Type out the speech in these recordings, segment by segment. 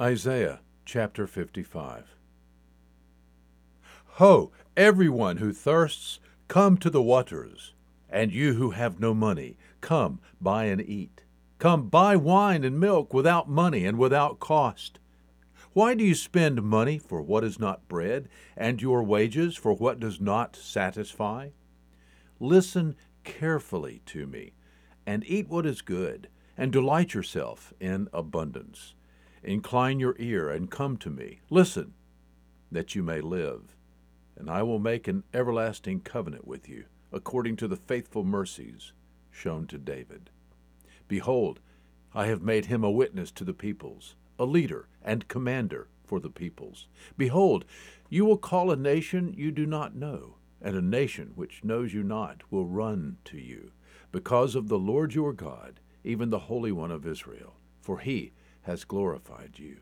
Isaiah chapter 55. Ho, everyone who thirsts, come to the waters. And you who have no money, come, buy and eat. Come, buy wine and milk without money and without cost. Why do you spend money for what is not bread, and your wages for what does not satisfy? Listen carefully to me, and eat what is good, and delight yourself in abundance. Incline your ear and come to me. Listen, that you may live. And I will make an everlasting covenant with you, according to the faithful mercies shown to David. Behold, I have made him a witness to the peoples, a leader and commander for the peoples. Behold, you will call a nation you do not know, and a nation which knows you not will run to you, because of the Lord your God, even the Holy One of Israel. For he has glorified you.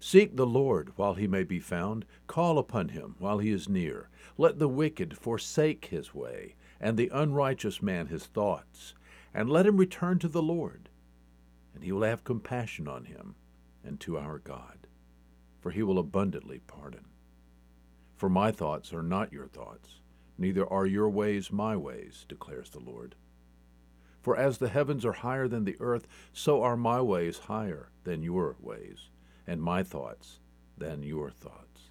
Seek the Lord while he may be found, call upon him while he is near. Let the wicked forsake his way, and the unrighteous man his thoughts, and let him return to the Lord, and he will have compassion on him and to our God, for he will abundantly pardon. For my thoughts are not your thoughts, neither are your ways my ways, declares the Lord. For as the heavens are higher than the earth, so are my ways higher than your ways, and my thoughts than your thoughts.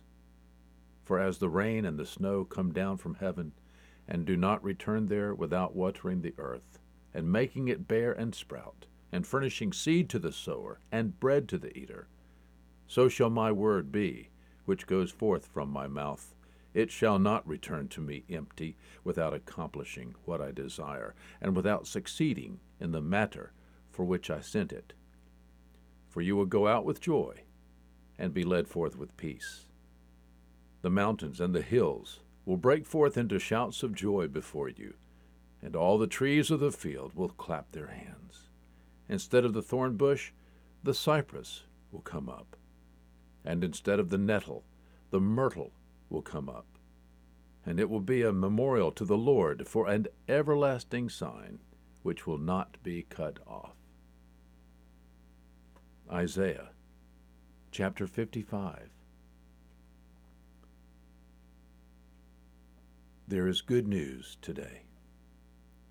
For as the rain and the snow come down from heaven, and do not return there without watering the earth, and making it bear and sprout, and furnishing seed to the sower, and bread to the eater, so shall my word be, which goes forth from my mouth. It shall not return to me empty, without accomplishing what I desire, and without succeeding in the matter for which I sent it. For you will go out with joy, and be led forth with peace. The mountains and the hills will break forth into shouts of joy before you, and all the trees of the field will clap their hands. Instead of the thorn bush, the cypress will come up, and instead of the nettle, the myrtle will come up, and it will be a memorial to the Lord for an everlasting sign which will not be cut off. Isaiah chapter 55. There is good news today.